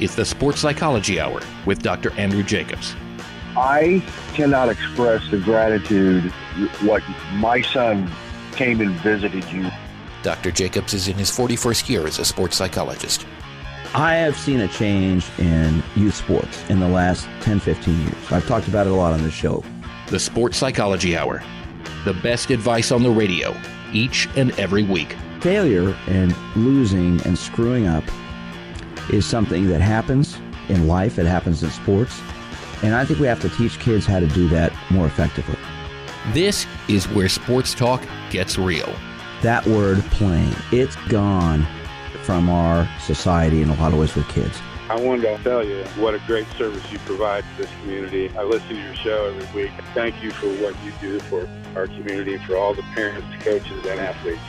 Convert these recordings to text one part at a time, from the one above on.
is the Sports Psychology Hour with Dr. Andrew Jacobs. I cannot express the gratitude what my son came and visited you. Dr. Jacobs is in his 41st year as a sports psychologist. I have seen a change in youth sports in the last 10, 15 years. I've talked about it a lot on the show. The Sports Psychology Hour. The best advice on the radio each and every week. Failure and losing and screwing up is something that happens in life, it happens in sports. And I think we have to teach kids how to do that more effectively. This is where sports talk gets real. That word playing, it's gone from our society in a lot of ways with kids. I wanted to tell you what a great service you provide to this community. I listen to your show every week. Thank you for what you do for our community, for all the parents, coaches, and athletes.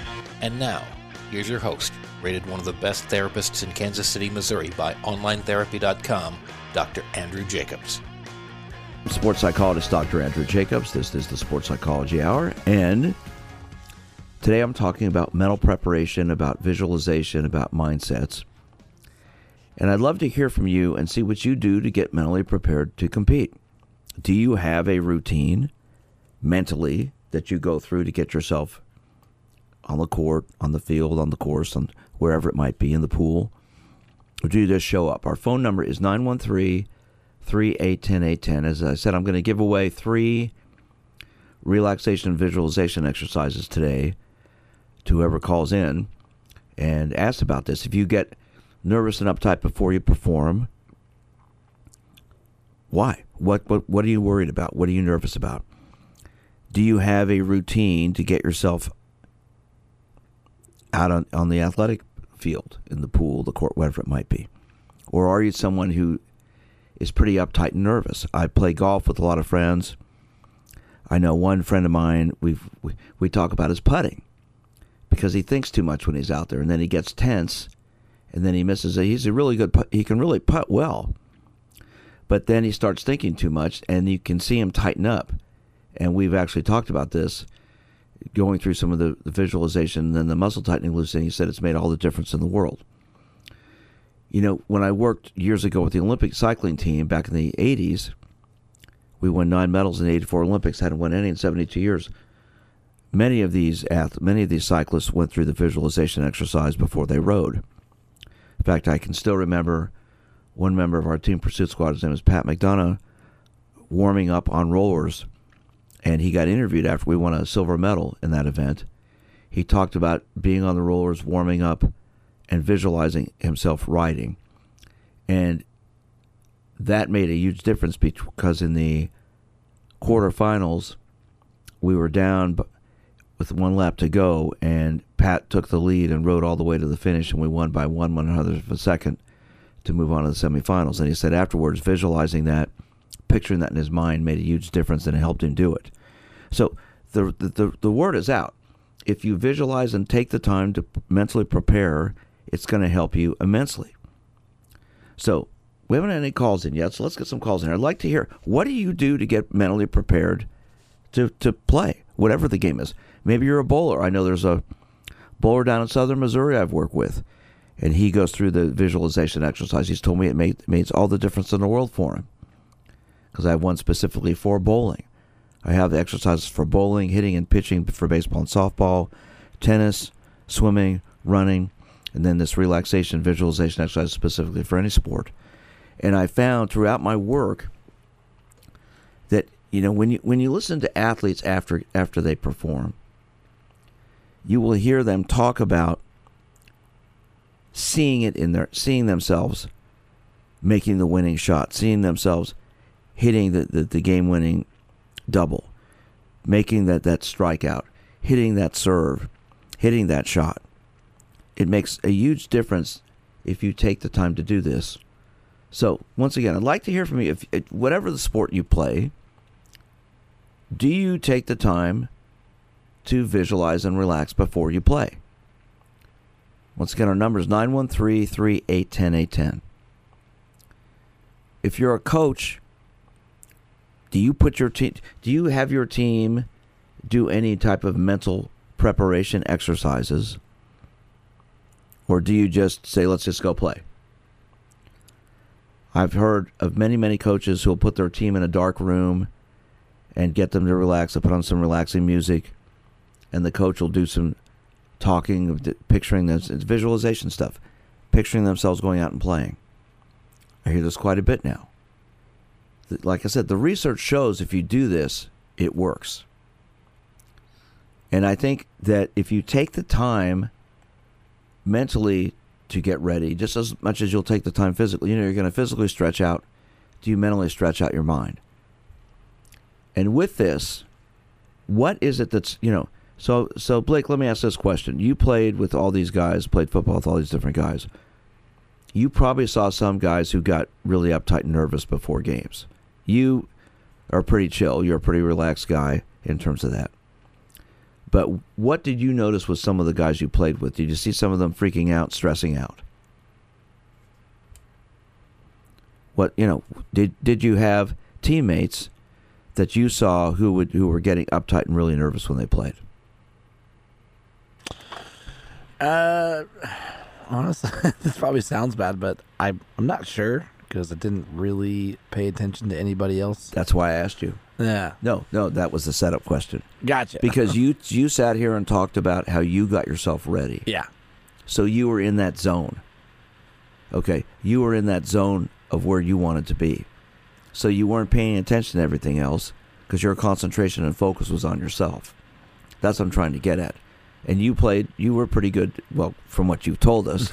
And now, here's your host, rated one of the best therapists in Kansas City, Missouri by OnlineTherapy.com, Dr. Andrew Jacobs. Sports psychologist Dr. Andrew Jacobs. This is the Sports Psychology Hour. And today I'm talking about mental preparation, about visualization, about mindsets. And I'd love to hear from you and see what you do to get mentally prepared to compete. Do you have a routine mentally that you go through to get yourself on the court, on the field, on the course, on wherever it might be in the pool? Do you just show up? Our phone number is 913 3810 810. As I said, I'm going to give away three relaxation and visualization exercises today to whoever calls in and asks about this. If you get nervous and uptight before you perform, why? What, what, what are you worried about? What are you nervous about? Do you have a routine to get yourself out on, on the athletic field, in the pool, the court, whatever it might be? Or are you someone who is pretty uptight and nervous? I play golf with a lot of friends. I know one friend of mine, we've, we, we talk about his putting because he thinks too much when he's out there and then he gets tense and then he misses it. He's a really good putt. He can really putt well. But then he starts thinking too much and you can see him tighten up. And we've actually talked about this going through some of the, the visualization and then the muscle tightening loosening. He said it's made all the difference in the world. You know, when I worked years ago with the Olympic cycling team back in the 80s, we won nine medals in the 84 Olympics, hadn't won any in 72 years. Many of these many of these cyclists went through the visualization exercise before they rode. In fact, I can still remember one member of our team pursuit squad, his name is Pat McDonough, warming up on rollers and he got interviewed after we won a silver medal in that event. He talked about being on the rollers, warming up, and visualizing himself riding. And that made a huge difference because in the quarterfinals, we were down with one lap to go, and Pat took the lead and rode all the way to the finish, and we won by one one hundredth of a second to move on to the semifinals. And he said afterwards, visualizing that picturing that in his mind made a huge difference and it helped him do it. So the, the, the word is out. If you visualize and take the time to mentally prepare, it's going to help you immensely. So we haven't had any calls in yet, so let's get some calls in. I'd like to hear what do you do to get mentally prepared to, to play, whatever the game is. Maybe you're a bowler. I know there's a bowler down in southern Missouri I've worked with, and he goes through the visualization exercise. He's told me it made, makes all the difference in the world for him because I have one specifically for bowling. I have the exercises for bowling, hitting, and pitching for baseball and softball, tennis, swimming, running, and then this relaxation visualization exercise specifically for any sport. And I found throughout my work that you know when you when you listen to athletes after after they perform, you will hear them talk about seeing it in their seeing themselves making the winning shot, seeing themselves hitting the, the, the game winning double, making that, that strikeout, hitting that serve, hitting that shot. It makes a huge difference if you take the time to do this. So, once again, I'd like to hear from you. If whatever the sport you play, do you take the time to visualize and relax before you play? Once again, our number is 913 3810 810. If you're a coach do you put your team? Do you have your team do any type of mental preparation exercises, or do you just say, "Let's just go play"? I've heard of many, many coaches who will put their team in a dark room and get them to relax. They'll put on some relaxing music, and the coach will do some talking, picturing this. Visualization stuff, picturing themselves going out and playing. I hear this quite a bit now. Like I said, the research shows if you do this, it works. And I think that if you take the time mentally to get ready, just as much as you'll take the time physically, you know, you're going to physically stretch out. Do you mentally stretch out your mind? And with this, what is it that's, you know, so so Blake, let me ask this question. You played with all these guys, played football with all these different guys. You probably saw some guys who got really uptight and nervous before games. You are pretty chill. You're a pretty relaxed guy in terms of that. But what did you notice with some of the guys you played with? Did you see some of them freaking out, stressing out? What you know? Did did you have teammates that you saw who would who were getting uptight and really nervous when they played? Uh, honestly, this probably sounds bad, but I I'm not sure because I didn't really pay attention to anybody else. That's why I asked you. Yeah, No, no, that was the setup question. gotcha. Because you you sat here and talked about how you got yourself ready. yeah, So you were in that zone. Okay, you were in that zone of where you wanted to be. So you weren't paying attention to everything else because your concentration and focus was on yourself. That's what I'm trying to get at. And you played. You were pretty good. Well, from what you've told us,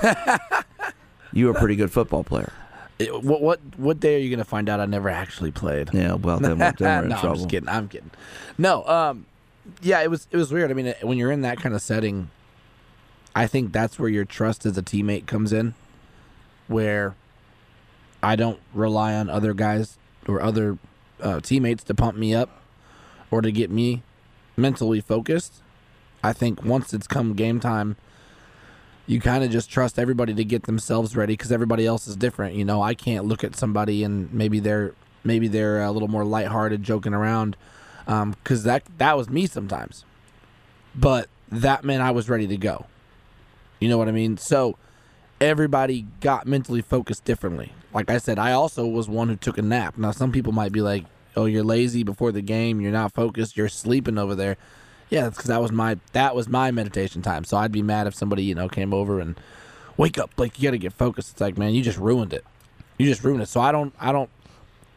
you were a pretty good football player. It- what what what day are you gonna find out I never actually played? Yeah. Well, then we're, then we're in no, I'm just kidding. I'm kidding. No, um, yeah, it was it was weird. I mean, when you're in that kind of setting, I think that's where your trust as a teammate comes in, where I don't rely on other guys or other uh, teammates to pump me up or to get me mentally focused. I think once it's come game time, you kind of just trust everybody to get themselves ready because everybody else is different. You know, I can't look at somebody and maybe they're maybe they're a little more lighthearted, joking around, um, because that that was me sometimes. But that meant I was ready to go. You know what I mean? So everybody got mentally focused differently. Like I said, I also was one who took a nap. Now some people might be like, "Oh, you're lazy before the game. You're not focused. You're sleeping over there." Yeah, that's because that was my that was my meditation time. So I'd be mad if somebody you know came over and wake up, like you got to get focused. It's like, man, you just ruined it. You just ruined it. So I don't I don't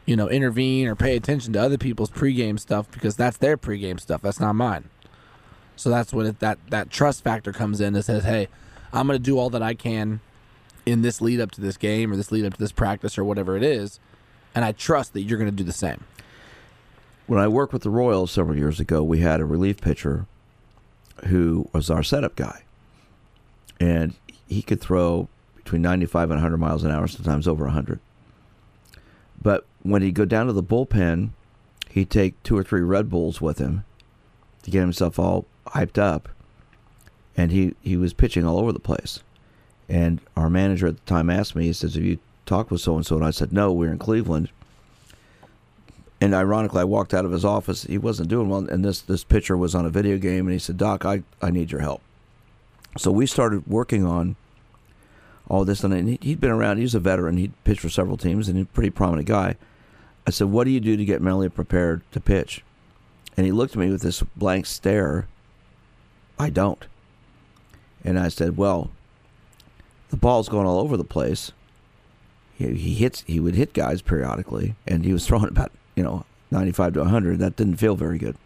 you know intervene or pay attention to other people's pregame stuff because that's their pregame stuff. That's not mine. So that's when it, that that trust factor comes in and says, hey, I'm to do all that I can in this lead up to this game or this lead up to this practice or whatever it is, and I trust that you're to do the same. When I worked with the Royals several years ago, we had a relief pitcher who was our setup guy. And he could throw between 95 and 100 miles an hour, sometimes over 100. But when he'd go down to the bullpen, he'd take two or three Red Bulls with him to get himself all hyped up. And he, he was pitching all over the place. And our manager at the time asked me, he says, Have you talked with so and so? And I said, No, we're in Cleveland. And ironically, I walked out of his office. He wasn't doing well, and this this pitcher was on a video game, and he said, "Doc, I, I need your help." So we started working on all this, and he- he'd been around. He was a veteran. He'd pitched for several teams, and he's a pretty prominent guy. I said, "What do you do to get mentally prepared to pitch?" And he looked at me with this blank stare. I don't. And I said, "Well, the ball's going all over the place. He, he hits. He would hit guys periodically, and he was throwing about you know 95 to 100. That didn't feel very good.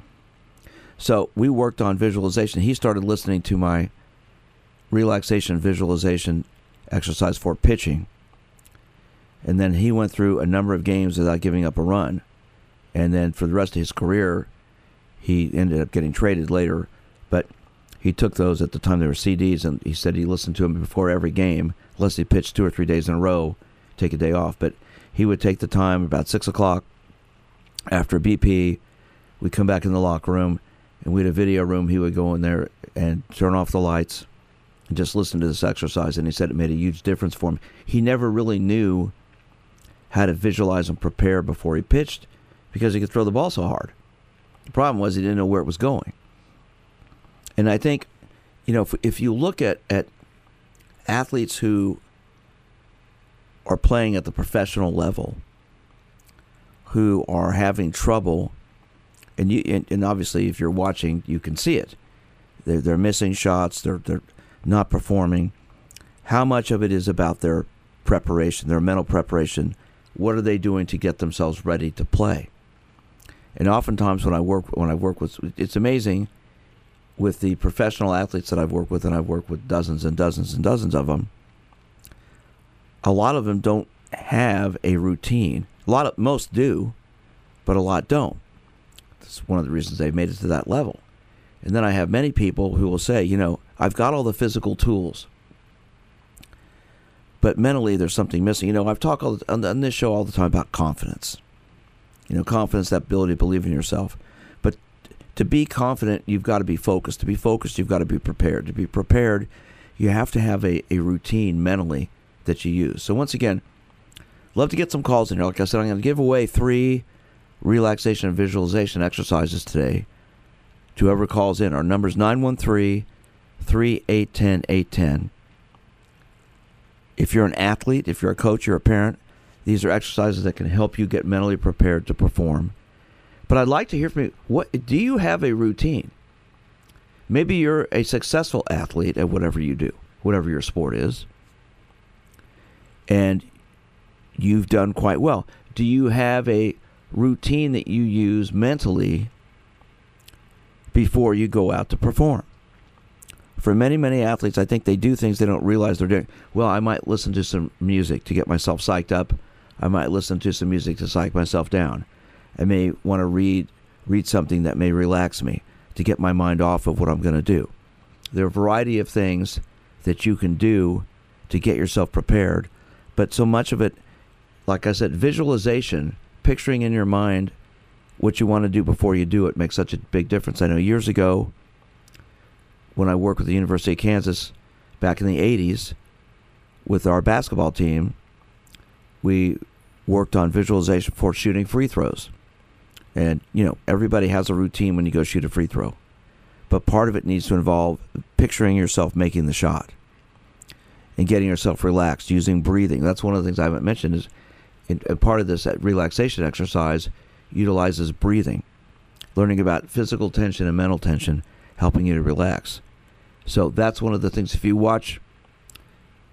So we worked on visualization. He started listening to my relaxation visualization exercise for pitching, and then he went through a number of games without giving up a run. And then for the rest of his career, he ended up getting traded later, but he took those at the time they were CDs, and he said he listened to them before every game, unless he pitched two or three days in a row, take a day off. But he would take the time about six o'clock after BP. We'd come back in the locker room, and we had a video room. He would go in there and turn off the lights and just listen to this exercise. And he said it made a huge difference for him. He never really knew how to visualize and prepare before he pitched because he could throw the ball so hard. The problem was he didn't know where it was going. And I think, you know, if, if you look at, at athletes who are playing at the professional level who are having trouble and you and, and obviously if you're watching you can see it. They're, they're missing shots they're they're not performing. How much of it is about their preparation their mental preparation? What are they doing to get themselves ready to play? And oftentimes when I work when I work with it's amazing with the professional athletes that I've worked with and I've worked with dozens and dozens and dozens of them a lot of them don't have a routine a lot of most do but a lot don't that's one of the reasons they've made it to that level. And then I have many people who will say, you know, I've got all the physical tools, but mentally there's something missing. You know, I've talked on this show all the time about confidence. You know, confidence, that ability to believe in yourself. But to be confident, you've got to be focused. To be focused, you've got to be prepared. To be prepared, you have to have a, a routine mentally that you use. So once again, love to get some calls in here. Like I said, I'm going to give away three relaxation and visualization exercises today to whoever calls in. Our number is 913 3810 810. If you're an athlete, if you're a coach, you're a parent, these are exercises that can help you get mentally prepared to perform. But I'd like to hear from you. What do you have a routine? Maybe you're a successful athlete at whatever you do, whatever your sport is. And you've done quite well. Do you have a routine that you use mentally before you go out to perform. For many, many athletes, I think they do things they don't realize they're doing. Well, I might listen to some music to get myself psyched up. I might listen to some music to psych myself down. I may want to read read something that may relax me to get my mind off of what I'm going to do. There are a variety of things that you can do to get yourself prepared, but so much of it, like I said, visualization picturing in your mind what you want to do before you do it makes such a big difference. I know years ago, when I worked with the University of Kansas back in the 80s with our basketball team, we worked on visualization for shooting free throws. And, you know, everybody has a routine when you go shoot a free throw. But part of it needs to involve picturing yourself making the shot and getting yourself relaxed using breathing. That's one of the things I haven't mentioned is and part of this relaxation exercise utilizes breathing, learning about physical tension and mental tension, helping you to relax. So that's one of the things. If you watch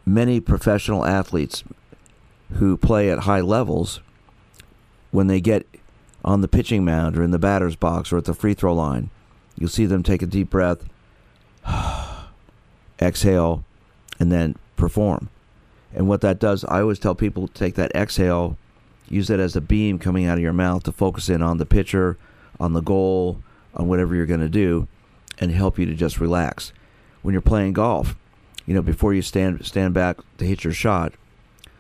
many professional athletes who play at high levels, when they get on the pitching mound or in the batter's box or at the free throw line, you'll see them take a deep breath, exhale, and then perform. And what that does, I always tell people take that exhale, use it as a beam coming out of your mouth to focus in on the pitcher, on the goal, on whatever you're going to do, and help you to just relax. When you're playing golf, you know, before you stand stand back to hit your shot,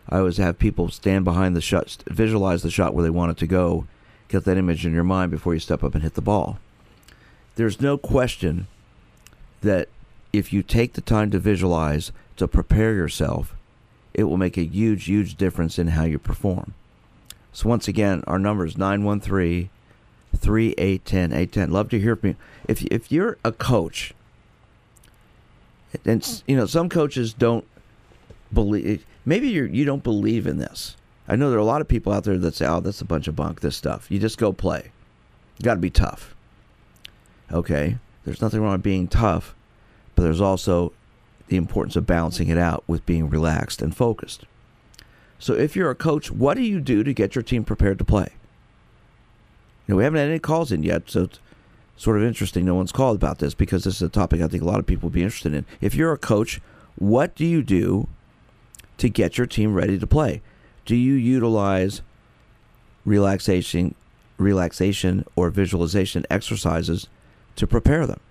I always have people stand behind the shot, visualize the shot where they want it to go, get that image in your mind before you step up and hit the ball. There's no question that if you take the time to visualize, to prepare yourself, it will make a huge, huge difference in how you perform. So once again, our number is 913 3810 810. Love to hear from you. If, if you're a coach, and you know, some coaches don't believe, maybe you're, you don't believe in this. I know there are a lot of people out there that say, oh, that's a bunch of bunk, this stuff. You just go play. You got to be tough. Okay, there's nothing wrong with being tough, but there's also the importance of balancing it out with being relaxed and focused. So, if you're a coach, what do you do to get your team prepared to play? You know, we haven't had any calls in yet, so it's sort of interesting. No one's called about this because this is a topic I think a lot of people would be interested in. If you're a coach, what do you do to get your team ready to play? Do you utilize relaxation, relaxation or visualization exercises to prepare them?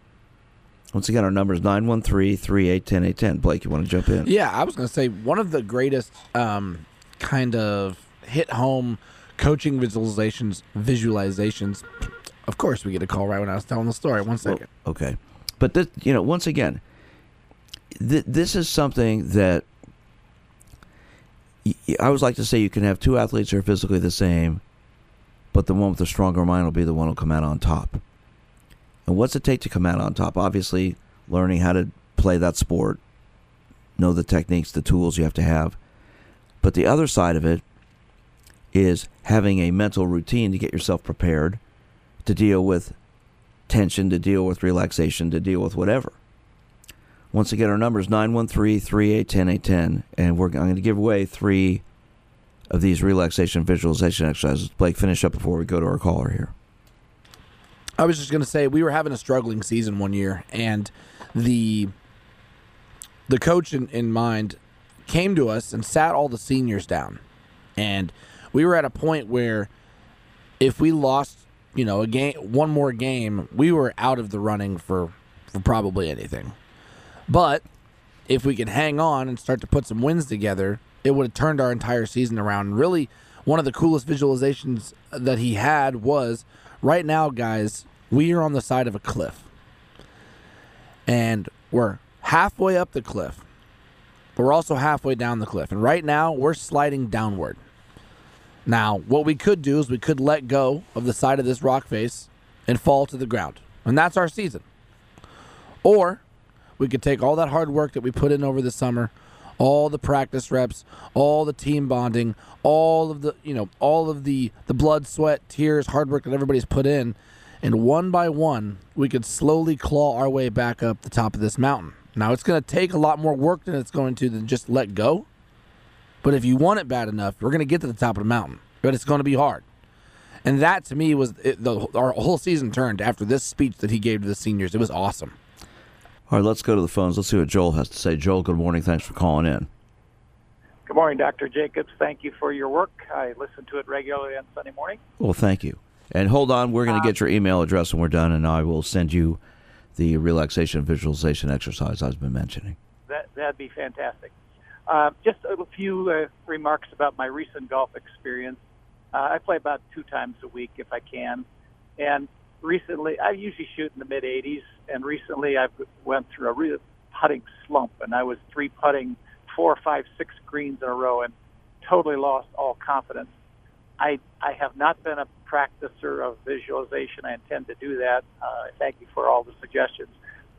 Once again, our number is 913 3810 810. Blake, you want to jump in? Yeah, I was going to say one of the greatest um, kind of hit home coaching visualizations, visualizations. Of course, we get a call right when I was telling the story. One second. Well, okay. But, this, you know, once again, th- this is something that I always like to say you can have two athletes who are physically the same, but the one with the stronger mind will be the one who'll come out on top. And what's it take to come out on top? Obviously, learning how to play that sport, know the techniques, the tools you have to have. But the other side of it is having a mental routine to get yourself prepared to deal with tension, to deal with relaxation, to deal with whatever. Once again, our number is 913 381 810, and we're, I'm going to give away three of these relaxation visualization exercises. Blake, finish up before we go to our caller here. I was just going to say we were having a struggling season one year, and the the coach in, in mind came to us and sat all the seniors down, and we were at a point where if we lost, you know, a game, one more game, we were out of the running for for probably anything. But if we could hang on and start to put some wins together, it would have turned our entire season around. And really, one of the coolest visualizations that he had was right now, guys, we are on the side of a cliff. And we're halfway up the cliff. But we're also halfway down the cliff. And right now, we're sliding downward. Now, what we could do is we could let go of the side of this rock face and fall to the ground. And that's our season. Or we could take all that hard work that we put in over the summer, all the practice reps, all the team bonding, all of the, you know, all of the the blood, sweat, tears, hard work that everybody's put in, and one by one, we could slowly claw our way back up the top of this mountain. Now, it's going to take a lot more work than it's going to than just let go. But if you want it bad enough, we're going to get to the top of the mountain. But it's going to be hard. And that to me was it, the our whole season turned after this speech that he gave to the seniors. It was awesome. All right, let's go to the phones. Let's see what Joel has to say. Joel, good morning. Thanks for calling in. Good morning, Dr. Jacobs. Thank you for your work. I listen to it regularly on Sunday morning. Well, thank you. And hold on, we're going to get your email address when we're done, and I will send you the relaxation visualization exercise I've been mentioning. That that'd be fantastic. Uh, just a few uh, remarks about my recent golf experience. Uh, I play about two times a week if I can, and recently I usually shoot in the mid 80s, and recently I went through a real putting slump, and I was three putting four, five, six greens in a row, and totally lost all confidence. I I have not been a practicer of visualization. I intend to do that. Uh, thank you for all the suggestions.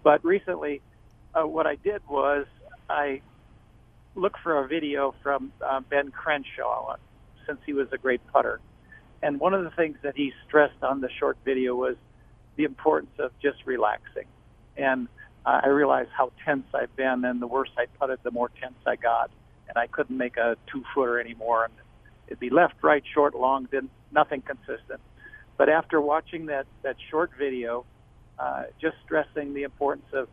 But recently, uh, what I did was I looked for a video from uh, Ben Crenshaw since he was a great putter. And one of the things that he stressed on the short video was the importance of just relaxing. And uh, I realized how tense I've been, and the worse I putted, the more tense I got. And I couldn't make a two footer anymore. And it'd be left, right, short, long, then nothing consistent. But after watching that, that short video, uh, just stressing the importance of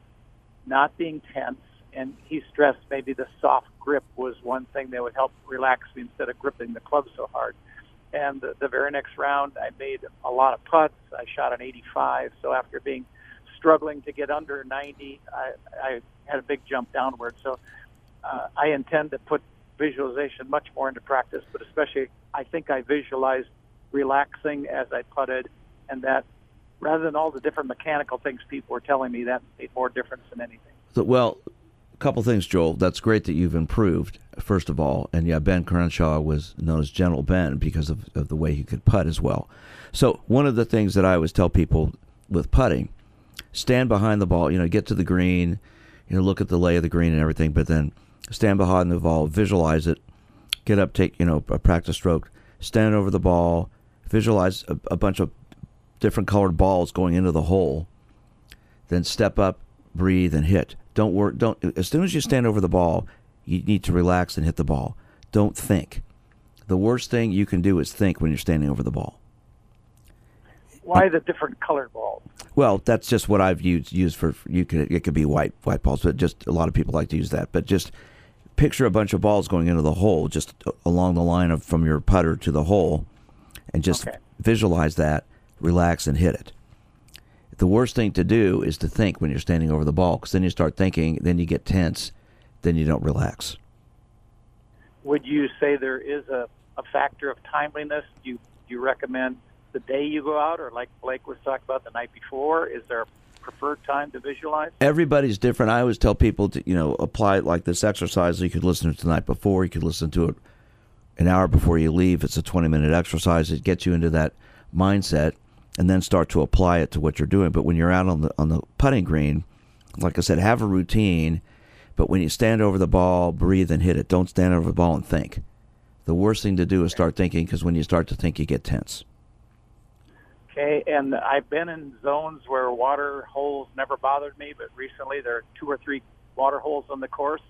not being tense, and he stressed maybe the soft grip was one thing that would help relax me instead of gripping the club so hard. And the, the very next round, I made a lot of putts. I shot an 85. So after being struggling to get under 90, I, I had a big jump downward. So uh, I intend to put visualization much more into practice, but especially I think I visualized relaxing as I putted, and that rather than all the different mechanical things people were telling me, that made more difference than anything. So, well, a couple things, Joel. That's great that you've improved, first of all. And yeah, Ben Crenshaw was known as Gentle Ben because of, of the way he could putt as well. So, one of the things that I always tell people with putting, stand behind the ball, you know, get to the green, you know, look at the lay of the green and everything, but then stand behind the ball, visualize it, get up, take you know a practice stroke, stand over the ball, visualize a, a bunch of different colored balls going into the hole, then step up, breathe, and hit. Don't work. Don't as soon as you stand over the ball, you need to relax and hit the ball. Don't think. The worst thing you can do is think when you're standing over the ball. Why the different colored balls? Well, that's just what I've used used for you could it could be white white balls, but just a lot of people like to use that. But just picture a bunch of balls going into the hole, just along the line of from your putter to the hole, and just Okay. visualize that, relax, and hit it. The worst thing to do is to think when you're standing over the ball, because then you start thinking, then you get tense, then you don't relax. Would you say there is a, a factor of timeliness? Do you, do you recommend the day you go out, or like Blake was talking about the night before? Is there a preferred time to visualize? Everybody's different. I always tell people to, you know, apply it like this exercise. You could listen to it the night before. You could listen to it an hour before you leave. It's a 20 minute exercise. It gets you into that mindset and then start to apply it to what you're doing. But when you're out on the on the putting green, like I said, have a routine. But when you stand over the ball, breathe and hit it. Don't stand over the ball and think. the worst thing to do is start thinking because when you start to think, you get tense. Okay, and I've been in zones where water holes never bothered me, but recently there are two or three water holes on the course,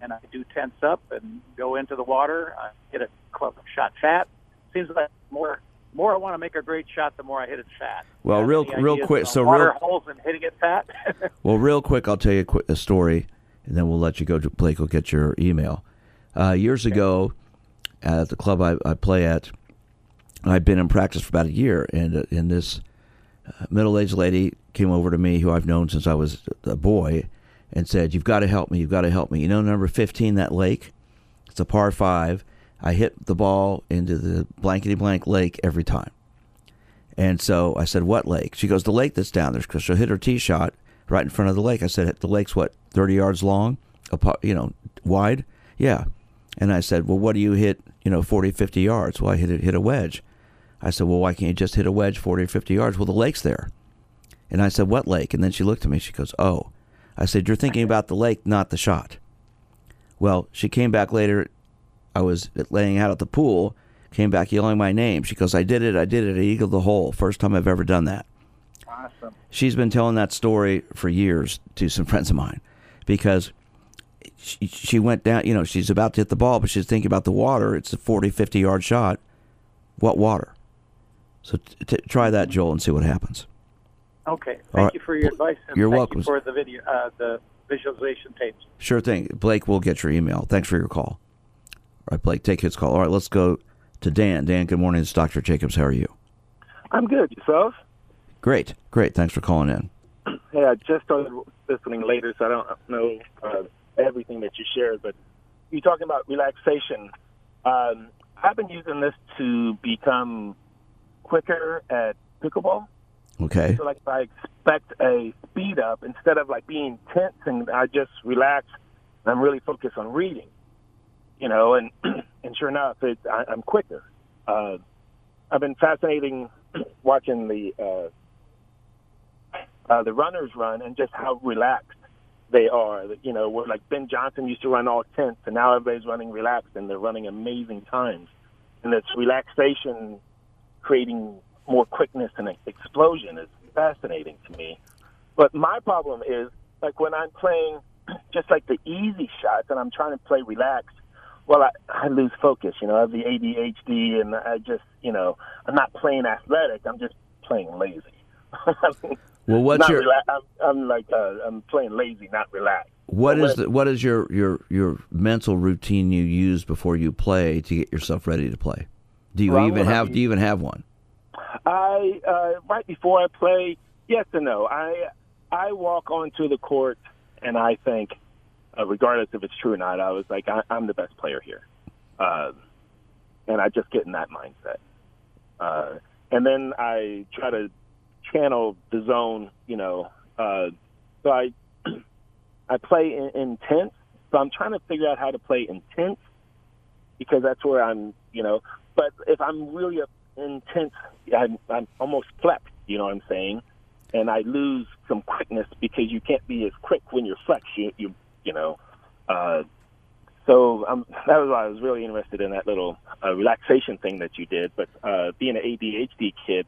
and I do tense up and go into the water. I hit a club shot fat. Seems like more more I want to make a great shot, the more I hit it fat. Well, Got real real quick. So water real holes and hitting it fat. well, real quick. I'll tell you a, quick, a story, and then we'll let you go. To Blake will get your email. Uh, years ago, at the club I, I play at, I'd been in practice for about a year, and uh, and this uh, middle-aged lady came over to me, who I've known since I was a boy, and said, "You've got to help me. You've got to help me. You know, number fifteen, that lake. It's a par five. I hit the ball into the blankety blank lake every time." And so I said, "What lake?" She goes, "The lake that's down there." She'll hit her tee shot right in front of the lake. I said, "The lake's what, thirty yards long, you know, wide?" Yeah. And I said, "Well, what do you hit? You know, 40, 50 yards?" Well, I hit it, hit a wedge. I said, "Well, why can't you just hit a wedge forty or fifty yards?" Well, the lake's there. And I said, "What lake?" And then she looked at me. She goes, "Oh." I said, "You're thinking about the lake, not the shot." Well, she came back later. I was laying out at the pool. Came back yelling my name. She goes, "I did it! I did it! I eagled the hole. First time I've ever done that." awesome. she's been telling that story for years to some friends of mine because she, she went down you know she's about to hit the ball but she's thinking about the water it's a 40 50 yard shot what water so t- t- try that joel and see what happens Okay, thank All right. you for your advice. And You're thank welcome. You for the video, uh, the visualization tapes. sure thing blake We'll get your email thanks for your call all right blake take his call all right let's go to dan dan good morning it's dr jacobs how are you I'm good. Yourself? great great thanks for calling in Hey, I just started listening later, so I don't know uh, everything that you shared. But you're talking about relaxation. Um, I've been using this to become quicker at pickleball. okay So, like, if I expect a speed up, instead of like being tense and I just relax, I'm really focused on reading. You know, and and sure enough, it, I, I'm quicker. Uh, I've been fascinating watching the uh, uh, the runners run and just how relaxed they are. You know, where like Ben Johnson used to run all tense, and now everybody's running relaxed, and they're running amazing times. And this relaxation, creating more quickness and explosion, is fascinating to me. But my problem is like when I'm playing just like the easy shots, and I'm trying to play relaxed. Well, I, I lose focus. You know, I have the ADHD, and I just, you know, I'm not playing athletic. I'm just playing lazy. well what's not your rela- I'm, I'm like uh, I'm playing lazy, not relaxed. What is the, what is your, your your mental routine you use before you play to get yourself ready to play? Do you Well, even have do you even have one? I uh, right before I play, yes and no. I I walk onto the court and I think, uh, regardless if it's true or not, I was like, I, I'm the best player here, uh, and I just get in that mindset. Uh, and then I try to channel the zone, you know. Uh, so I I play in, intense. So I'm trying to figure out how to play intense because that's where I'm, you know. But if I'm really intense, I'm, I'm almost flex. You know what I'm saying? And I lose some quickness because you can't be as quick when you're flex. You you you know. Uh, so um, that was why I was really interested in that little uh, relaxation thing that you did. But uh, being an ADHD kid,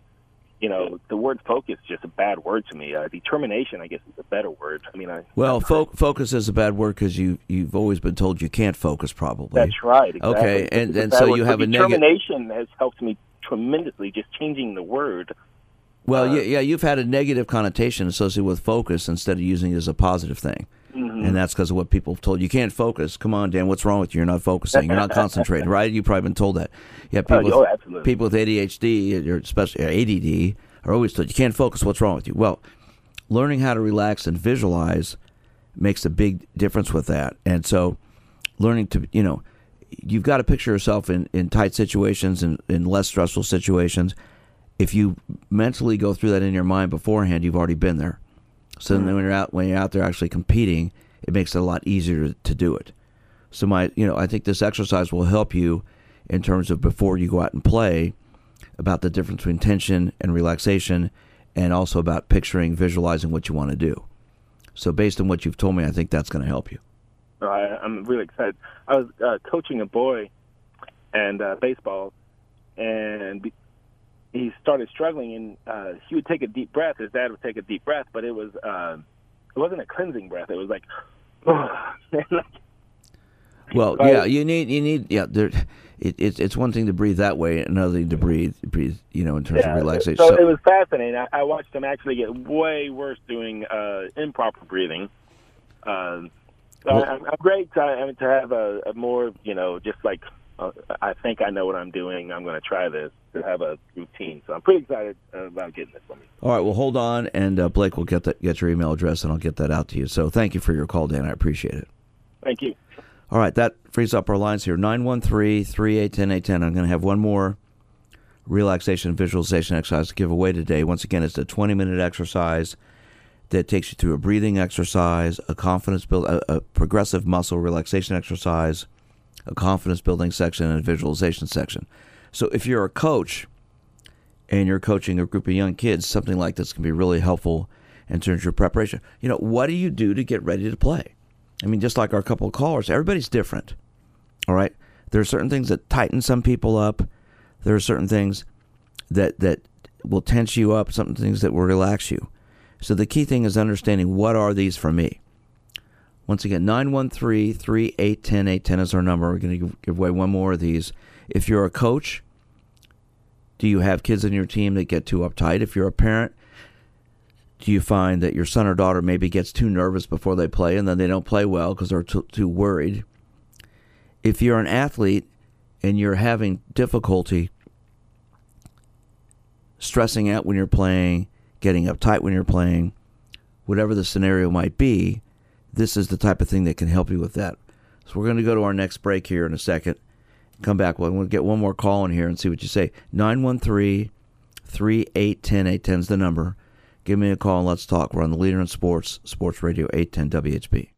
you know, the word focus is just a bad word to me. Uh, determination, I guess, is a better word. I mean, I, Well, fo- focus is a bad word because you you've always been told you can't focus. Probably. That's right. Exactly. Okay, and- It's and so word. you But have a neg- determination has helped me tremendously. Just changing the word. Well, Uh, yeah, yeah, you've had a negative connotation associated with focus instead of using it as a positive thing. Mm-hmm. And that's because of what people have told you. You can't focus. Come on, Dan, what's wrong with you? You're not focusing. You're not concentrating, right? You've probably been told that. Yeah, people, Oh, with, absolutely. people with ADHD, or especially ADD, are always told you can't focus. What's wrong with you? Well, learning how to relax and visualize makes a big difference with that. And so, learning to, you know, you've got to picture yourself in, in tight situations and in less stressful situations. If you mentally go through that in your mind beforehand, you've already been there. So then when you're out when you're out there actually competing, it makes it a lot easier to, to do it. So my you know, I think this exercise will help you in terms of before you go out and play about the difference between tension and relaxation and also about picturing, visualizing what you want to do. So based on what you've told me, I think that's going to help you. I, I'm really excited. I was uh, coaching a boy, and uh, baseball, and he started struggling, and uh, he would take a deep breath. His dad would take a deep breath, but it was uh, it wasn't a cleansing breath. It was like, well, yeah, you need you need yeah. There, it, it's it's one thing to breathe that way, another thing to breathe breathe. You know, in terms yeah, of relaxation. So, so, it was fascinating. I, I watched him actually get way worse doing uh, improper breathing. Uh, so well, I'm, I'm great to, I mean, to have a, a more, you know, just like uh, I think I know what I'm doing. I'm going to try this to have a routine. So I'm pretty excited about getting this for me. All right, well, hold on, and uh, Blake will get that get your email address, and I'll get that out to you. So thank you for your call, Dan. I appreciate it. Thank you. All right, that frees up our lines here 913 3810 810. I'm going to have one more relaxation visualization exercise to give away today. Once again, it's a 20 minute exercise that takes you through a breathing exercise, a confidence build, a, a progressive muscle relaxation exercise, a confidence building section, and a visualization section. So if you're a coach and you're coaching a group of young kids, something like this can be really helpful in terms of your preparation. You know, what do you do to get ready to play? I mean, just like our couple of callers, everybody's different. All right. There are certain things that tighten some people up. There are certain things that that will tense you up, some things that will relax you. So the key thing is understanding what are these for me. Once again, 913 3810 810 is our number. We're going to give away one more of these. If you're a coach, do you have kids on your team that get too uptight? If you're a parent, do you find that your son or daughter maybe gets too nervous before they play and then they don't play well because they're too, too worried? If you're an athlete and you're having difficulty stressing out when you're playing, getting uptight when you're playing, whatever the scenario might be, this is the type of thing that can help you with that. So we're going to go to our next break here in a second. Come back. We're going to get one more call in here and see what you say. 913 3810 810 is the number. Give me a call and let's talk. We're on the Leader in Sports, Sports Radio 810 WHB.